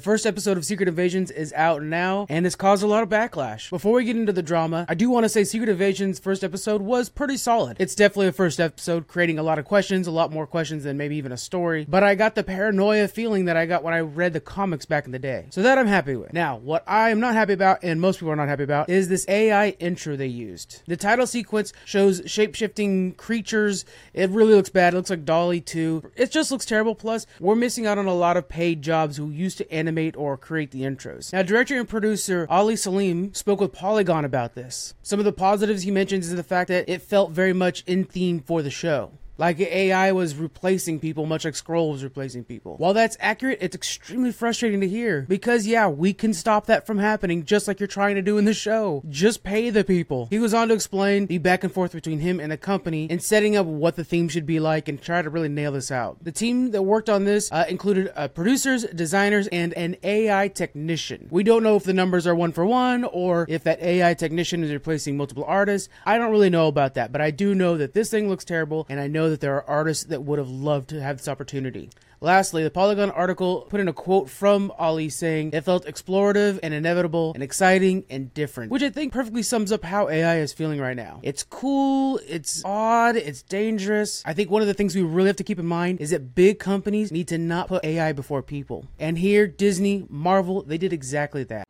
first episode of Secret Invasions is out now, and it's caused a lot of backlash. Before we get into the drama, I do want to say Secret Invasions' first episode was pretty solid. It's definitely a first episode, creating a lot of questions, a lot more questions than maybe even a story, but I got the paranoia feeling that I got when I read the comics back in the day. So that I'm happy with. Now, what I am not happy about, and most people are not happy about, is this AI intro they used. The title sequence shows shape shifting creatures. It really looks bad. It looks like DALL-E 2. It just looks terrible. Plus, we're missing out on a lot of paid jobs who used to animate or create the intros. Now, director and producer Ali Selim spoke with Polygon about this. Some of the positives he mentions is the fact that it felt very much in theme for the show. Like AI was replacing people, much like Skrull was replacing people. While that's accurate, it's extremely frustrating to hear because, yeah, we can stop that from happening just like you're trying to do in the show. Just pay the people. He goes on to explain the back and forth between him and the company and setting up what the theme should be like and try to really nail this out. The team that worked on this uh, included uh, producers, designers, and an AI technician. We don't know if the numbers are one for one or if that AI technician is replacing multiple artists. I don't really know about that, but I do know that this thing looks terrible and I know that there are artists that would have loved to have this opportunity. Lastly, the Polygon article put in a quote from Ali saying it felt explorative and inevitable and exciting and different, which I think perfectly sums up how AI is feeling right now. It's cool, it's odd, it's dangerous. I think one of the things we really have to keep in mind is that big companies need to not put AI before people. And here, Disney, Marvel, they did exactly that.